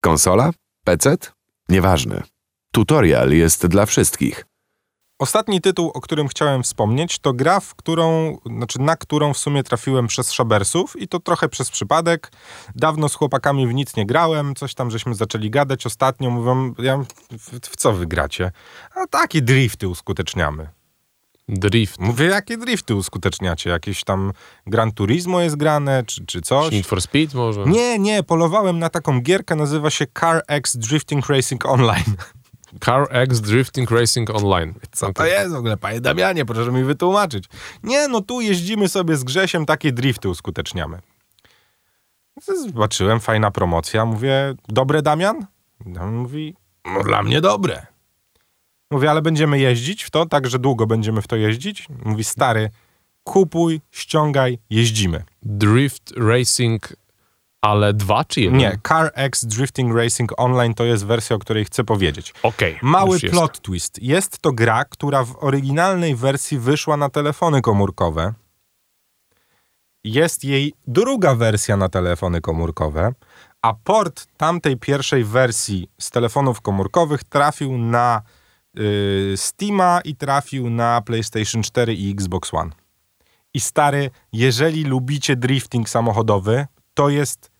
Konsola? PC? Nieważne. Tutorial jest dla wszystkich. Ostatni tytuł, o którym chciałem wspomnieć, to gra, w którą, znaczy na którą w sumie trafiłem przez Szabersów i to trochę przez przypadek. Dawno z chłopakami w nic nie grałem, coś tam żeśmy zaczęli gadać ostatnio. Mówią, ja, w, w co wy gracie? A takie drifty uskuteczniamy. Drift. Mówię, jakie drifty uskuteczniacie? Jakieś tam Gran Turismo jest grane, czy, czy coś? Need for Speed może? Nie, nie, polowałem na taką gierkę, nazywa się Car X Drifting Racing Online. Car X Drifting Racing Online. Co to jest w ogóle, panie Damianie, proszę mi wytłumaczyć. Nie, no tu jeździmy sobie z Grzesiem, takie drifty uskuteczniamy. Zobaczyłem, fajna promocja, mówię, dobre Damian? On mówi, no dla mnie dobre. Mówię, ale będziemy jeździć w to, tak, że długo będziemy w to jeździć? Mówi, stary, kupuj, ściągaj, jeździmy. Drift Racing, ale dwa czy jeden? Nie, Car X Drifting Racing Online to jest wersja, o której chcę powiedzieć. Okej. Mały już jest. plot twist. Jest to gra, która w oryginalnej wersji wyszła na telefony komórkowe. Jest jej druga wersja na telefony komórkowe, a port tamtej pierwszej wersji z telefonów komórkowych trafił na Steama i trafił na PlayStation 4 i Xbox One. I stary, jeżeli lubicie drifting samochodowy, to jest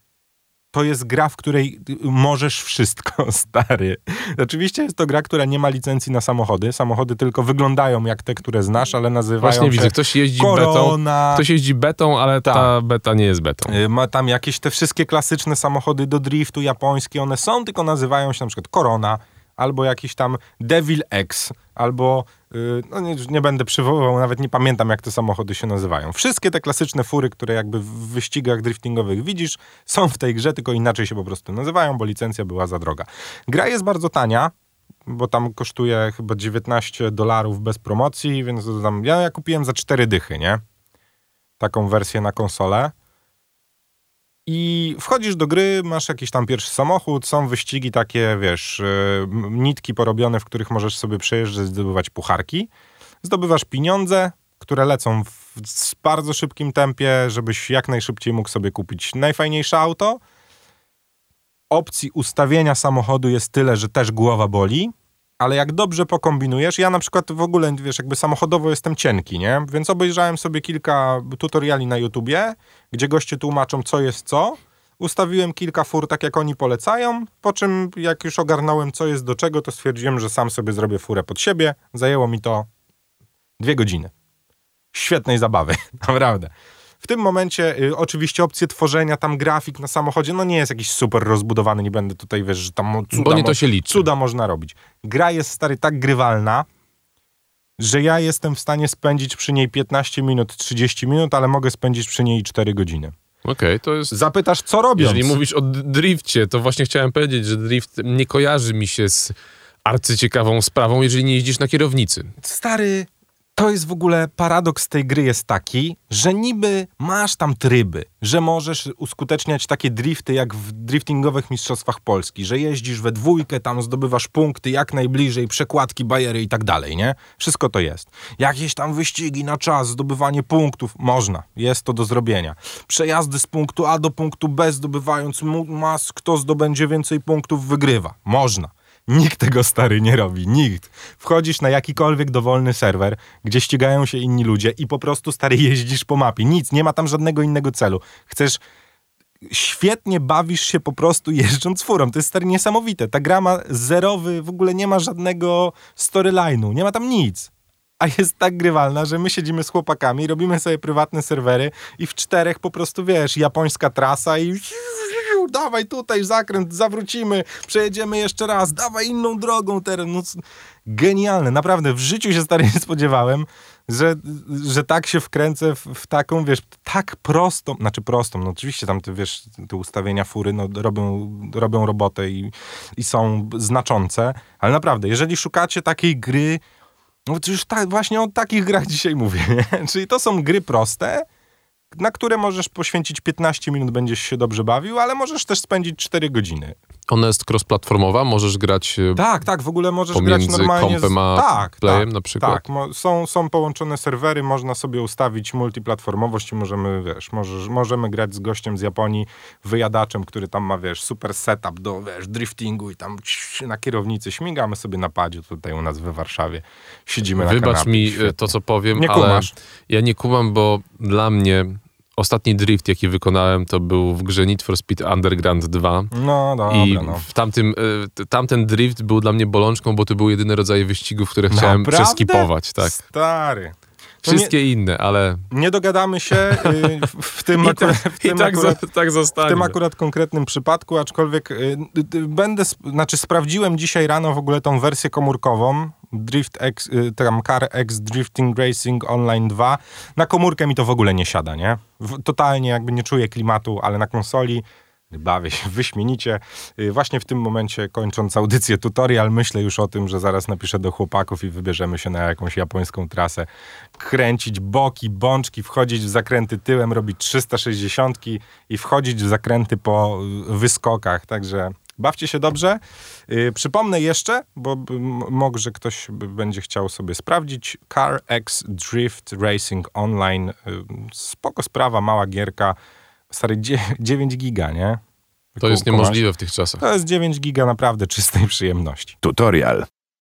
to jest gra, w której y, możesz wszystko, stary. Oczywiście jest to gra, która nie ma licencji na samochody. Samochody tylko wyglądają jak te, które znasz, ale nazywają Właśnie się widzę, ktoś jeździ betą, Corona. ktoś jeździ betą, ale Tak. ta beta nie jest betą. Y, Ma tam jakieś te wszystkie klasyczne samochody do driftu japońskie, one są, tylko nazywają się na przykład Corona, albo jakiś tam Devil X, albo, y, no nie, nie będę przywoływał, nawet nie pamiętam jak te samochody się nazywają. Wszystkie te klasyczne fury, które jakby w wyścigach driftingowych widzisz, są w tej grze, tylko inaczej się po prostu nazywają, bo licencja była za droga. Gra jest bardzo tania, bo tam kosztuje chyba 19 dolarów bez promocji, więc tam, ja, ja kupiłem za 4 dychy, nie? Taką wersję na konsolę. I wchodzisz do gry, masz jakiś tam pierwszy samochód, są wyścigi takie, wiesz, y, nitki porobione, w których możesz sobie przejeżdżać, zdobywać pucharki. Zdobywasz pieniądze, które lecą w bardzo szybkim tempie, żebyś jak najszybciej mógł sobie kupić najfajniejsze auto. Opcji ustawienia samochodu jest tyle, że też głowa boli, ale jak dobrze pokombinujesz, ja na przykład w ogóle, wiesz, jakby samochodowo jestem cienki, nie? Więc obejrzałem sobie kilka tutoriali na YouTubie, gdzie goście tłumaczą, co jest co. Ustawiłem kilka fur tak, jak oni polecają, po czym jak już ogarnąłem, co jest do czego, to stwierdziłem, że sam sobie zrobię furę pod siebie. Zajęło mi to dwie godziny. Świetnej zabawy, naprawdę. W tym momencie y, oczywiście opcje tworzenia, tam grafik na samochodzie, no nie jest jakiś super rozbudowany, nie będę tutaj, wiesz, że tam cuda, Bo nie to się liczy. cuda można robić. Gra jest, stary, tak grywalna, że ja jestem w stanie spędzić przy niej 15 minut, 30 minut, ale mogę spędzić przy niej 4 godziny. Okej, to jest... Zapytasz, co robiąc? Jeżeli mówisz o drifcie, to właśnie chciałem powiedzieć, że drift nie kojarzy mi się z arcyciekawą sprawą, jeżeli nie jeździsz na kierownicy. Stary, to jest w ogóle paradoks tej gry jest taki, że niby masz tam tryby, że możesz uskuteczniać takie drifty jak w driftingowych mistrzostwach Polski, że jeździsz we dwójkę, tam zdobywasz punkty jak najbliżej, przekładki, bajery i tak dalej, nie? Wszystko to jest. Jakieś tam wyścigi na czas, zdobywanie punktów, można, jest to do zrobienia. Przejazdy z punktu A do punktu B, zdobywając mas, kto zdobędzie więcej punktów, wygrywa. Można. Nikt tego stary nie robi, nikt. Wchodzisz na jakikolwiek dowolny serwer, gdzie ścigają się inni ludzie i po prostu stary jeździsz po mapie. Nic, nie ma tam żadnego innego celu. Chcesz świetnie bawisz się po prostu jeżdżąc furą. To jest stary niesamowite. Ta gra ma zerowy, w ogóle nie ma żadnego storyline'u, nie ma tam nic. A jest tak grywalna, że my siedzimy z chłopakami, robimy sobie prywatne serwery i w czterech po prostu, wiesz, japońska trasa i dawaj tutaj zakręt, zawrócimy, przejedziemy jeszcze raz, dawaj inną drogą teraz. No, genialne, naprawdę. W życiu się stary nie spodziewałem, że, że tak się wkręcę w, w taką, wiesz, tak prostą, znaczy prostą, no oczywiście tam, te, wiesz, te ustawienia fury no, robią, robią robotę i, i są znaczące, ale naprawdę, jeżeli szukacie takiej gry, no to już tak, właśnie o takich grach dzisiaj mówię, nie? Czyli to są gry proste, na które możesz poświęcić 15 minut, będziesz się dobrze bawił, ale możesz też spędzić 4 godziny. Ona jest cross-platformowa, możesz grać e, Tak, tak, w ogóle możesz grać normalnie. kompem a tak, playem tak, na przykład? Tak, mo- są, są połączone serwery, można sobie ustawić multiplatformowość i możemy, wiesz, możesz, możemy grać z gościem z Japonii, wyjadaczem, który tam ma, wiesz, super setup do, wiesz, driftingu i tam na kierownicy śmigamy sobie na padzie tutaj u nas we Warszawie. Siedzimy na Wybacz mi e, świetnie. to, co powiem, Nie ale kumasz. ja nie kumam, bo dla mnie ostatni drift, jaki wykonałem, to był w grze Need for Speed Underground 2. No, dobra, I no. w tamtym, e, tamten drift był dla mnie bolączką, bo to był jedyny rodzaj wyścigów, które chciałem Naprawdę? przeskipować. Tak. Stary. To nie, Wszystkie inne, ale nie dogadamy się y, w, w tym, akurat, tak, w tym tak, akurat zo- tak W zostanie. tym akurat konkretnym przypadku, aczkolwiek y, będę, sp- znaczy sprawdziłem dzisiaj rano w ogóle tą wersję komórkową, Drift X, y, tam Car X Drifting Racing Online 2. Na komórkę mi to w ogóle nie siada, nie? Totalnie jakby nie czuję klimatu, ale na konsoli bawię się wyśmienicie. Y, Właśnie w tym momencie kończąc audycję tutorial, myślę już o tym, że zaraz napiszę do chłopaków i wybierzemy się na jakąś japońską trasę. Kręcić boki, bączki, wchodzić w zakręty tyłem, robić 360 i wchodzić w zakręty po wyskokach. Także bawcie się dobrze. Y, Przypomnę jeszcze, bo b- m- może ktoś będzie chciał sobie sprawdzić. Car X Drift Racing Online. Y, Spoko sprawa, mała gierka. Stary, dzie- 9 giga, nie? To jest niemożliwe w tych czasach. To jest 9 giga naprawdę czystej przyjemności. Tutorial.